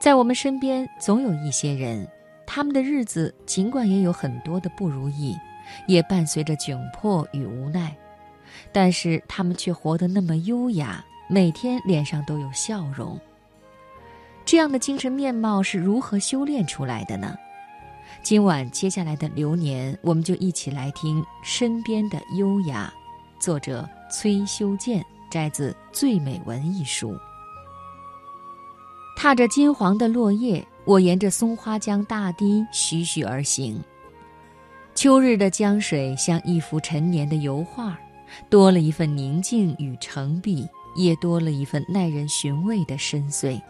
在我们身边，总有一些人，他们的日子尽管也有很多的不如意，也伴随着窘迫与无奈，但是他们却活得那么优雅，每天脸上都有笑容。这样的精神面貌是如何修炼出来的呢？今晚接下来的流年，我们就一起来听《身边的优雅》，作者崔修建，摘自《最美文》一书。踏着金黄的落叶，我沿着松花江大堤徐徐而行。秋日的江水像一幅陈年的油画，多了一份宁静与澄碧，也多了一份耐人寻味的深邃。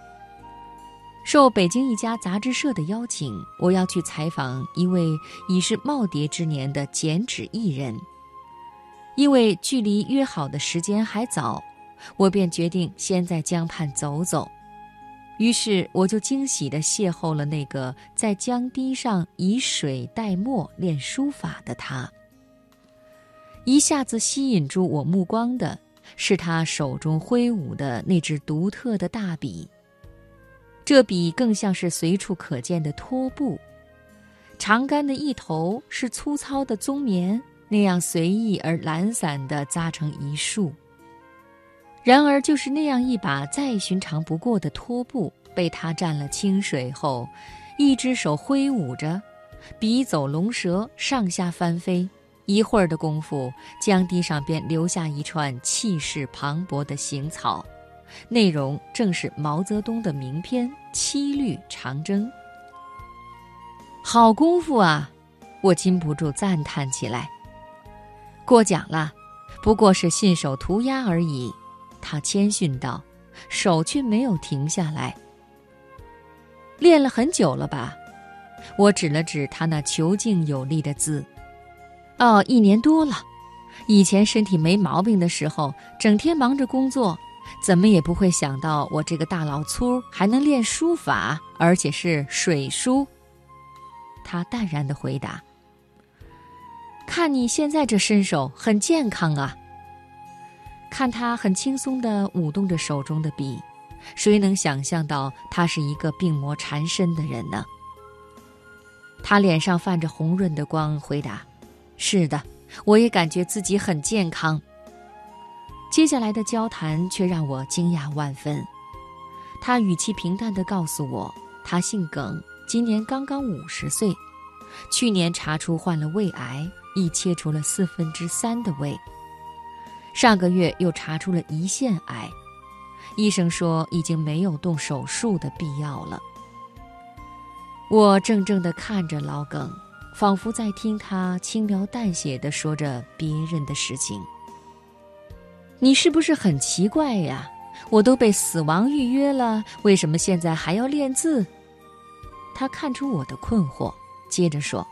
受北京一家杂志社的邀请，我要去采访一位已是耄耋之年的剪纸艺人。因为距离约好的时间还早，我便决定先在江畔走走。于是，我就惊喜地邂逅了那个在江堤上以水代墨练书法的他。一下子吸引住我目光的是他手中挥舞的那支独特的大笔。这笔更像是随处可见的拖布，长杆的一头是粗糙的棕棉，那样随意而懒散地扎成一束。然而，就是那样一把再寻常不过的拖布，被他蘸了清水后，一只手挥舞着，笔走龙蛇，上下翻飞。一会儿的功夫，江堤上便留下一串气势磅礴的行草，内容正是毛泽东的名篇《七律长征》。好功夫啊！我禁不住赞叹起来。过奖了，不过是信手涂鸦而已。他谦逊道：“手却没有停下来。练了很久了吧？”我指了指他那遒劲有力的字。“哦，一年多了。以前身体没毛病的时候，整天忙着工作，怎么也不会想到我这个大老粗还能练书法，而且是水书。”他淡然的回答：“看你现在这身手，很健康啊。”看他很轻松地舞动着手中的笔，谁能想象到他是一个病魔缠身的人呢？他脸上泛着红润的光，回答：“是的，我也感觉自己很健康。”接下来的交谈却让我惊讶万分。他语气平淡地告诉我，他姓耿，今年刚刚五十岁，去年查出患了胃癌，已切除了四分之三的胃。上个月又查出了胰腺癌，医生说已经没有动手术的必要了。我怔怔地看着老耿，仿佛在听他轻描淡写地说着别人的事情。你是不是很奇怪呀？我都被死亡预约了，为什么现在还要练字？他看出我的困惑，接着说：“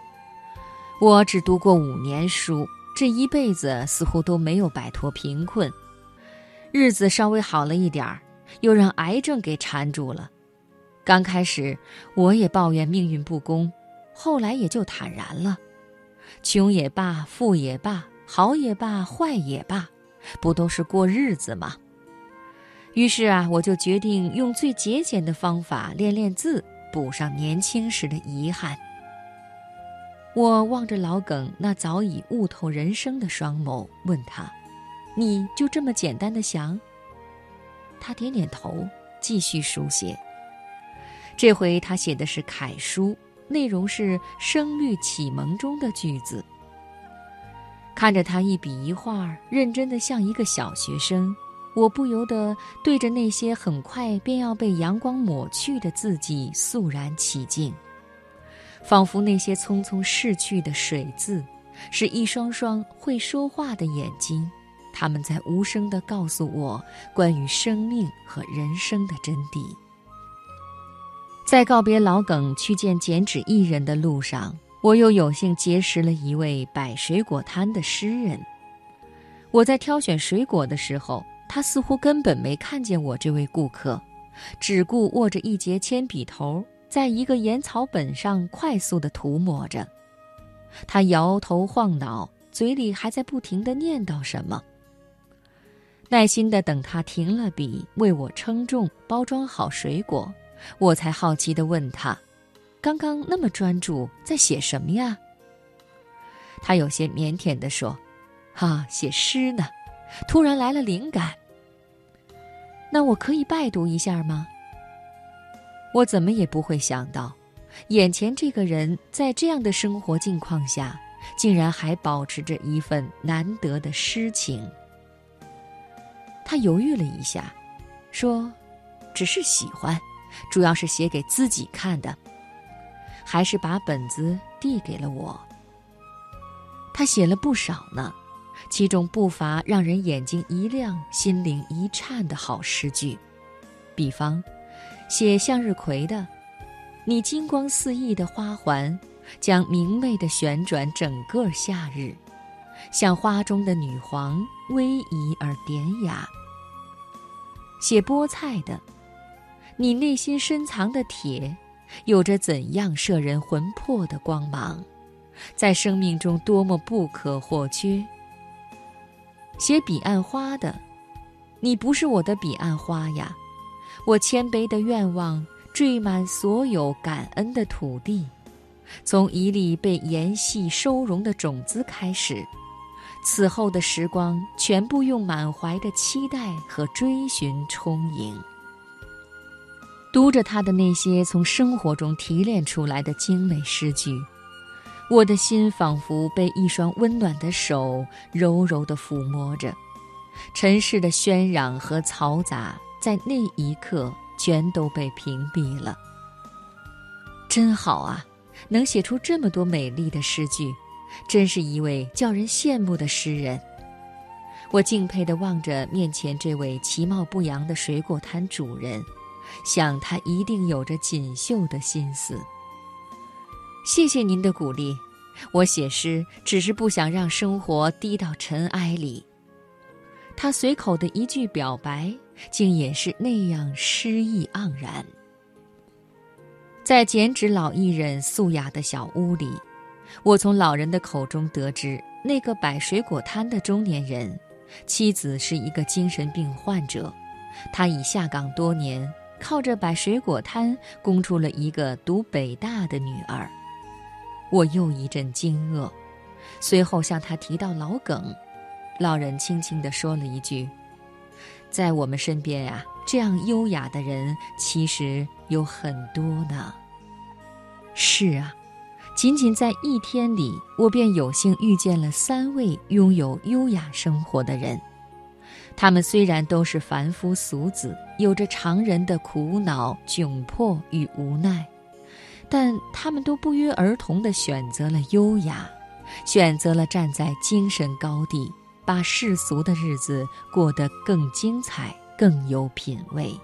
我只读过五年书。”这一辈子似乎都没有摆脱贫困，日子稍微好了一点儿，又让癌症给缠住了。刚开始我也抱怨命运不公，后来也就坦然了。穷也罢，富也罢，好也罢，坏也罢，不都是过日子吗？于是啊，我就决定用最节俭的方法练练字，补上年轻时的遗憾。我望着老耿那早已悟透人生的双眸，问他：“你就这么简单的想？”他点点头，继续书写。这回他写的是楷书，内容是《声律启蒙》中的句子。看着他一笔一画，认真的像一个小学生，我不由得对着那些很快便要被阳光抹去的字迹肃然起敬。仿佛那些匆匆逝去的水渍，是一双双会说话的眼睛，他们在无声地告诉我关于生命和人生的真谛。在告别老耿去见剪纸艺人的路上，我又有幸结识了一位摆水果摊的诗人。我在挑选水果的时候，他似乎根本没看见我这位顾客，只顾握着一截铅笔头。在一个颜草本上快速地涂抹着，他摇头晃脑，嘴里还在不停地念叨什么。耐心地等他停了笔，为我称重、包装好水果，我才好奇地问他：“刚刚那么专注，在写什么呀？”他有些腼腆地说：“哈，写诗呢。突然来了灵感。那我可以拜读一下吗？”我怎么也不会想到，眼前这个人在这样的生活境况下，竟然还保持着一份难得的诗情。他犹豫了一下，说：“只是喜欢，主要是写给自己看的。”还是把本子递给了我。他写了不少呢，其中不乏让人眼睛一亮、心灵一颤的好诗句，比方。写向日葵的，你金光四溢的花环，将明媚的旋转整个夏日，像花中的女皇，威仪而典雅。写菠菜的，你内心深藏的铁，有着怎样摄人魂魄的光芒，在生命中多么不可或缺。写彼岸花的，你不是我的彼岸花呀。我谦卑的愿望，缀满所有感恩的土地，从一粒被盐系收容的种子开始，此后的时光全部用满怀的期待和追寻充盈。读着他的那些从生活中提炼出来的精美诗句，我的心仿佛被一双温暖的手柔柔地抚摸着，尘世的喧嚷和嘈杂。在那一刻，全都被屏蔽了。真好啊，能写出这么多美丽的诗句，真是一位叫人羡慕的诗人。我敬佩地望着面前这位其貌不扬的水果摊主人，想他一定有着锦绣的心思。谢谢您的鼓励，我写诗只是不想让生活低到尘埃里。他随口的一句表白。竟也是那样诗意盎然。在剪纸老艺人素雅的小屋里，我从老人的口中得知，那个摆水果摊的中年人，妻子是一个精神病患者，他已下岗多年，靠着摆水果摊供出了一个读北大的女儿。我又一阵惊愕，随后向他提到老耿，老人轻轻地说了一句。在我们身边呀，这样优雅的人其实有很多呢。是啊，仅仅在一天里，我便有幸遇见了三位拥有优雅生活的人。他们虽然都是凡夫俗子，有着常人的苦恼、窘迫与无奈，但他们都不约而同地选择了优雅，选择了站在精神高地。把世俗的日子过得更精彩、更有品味。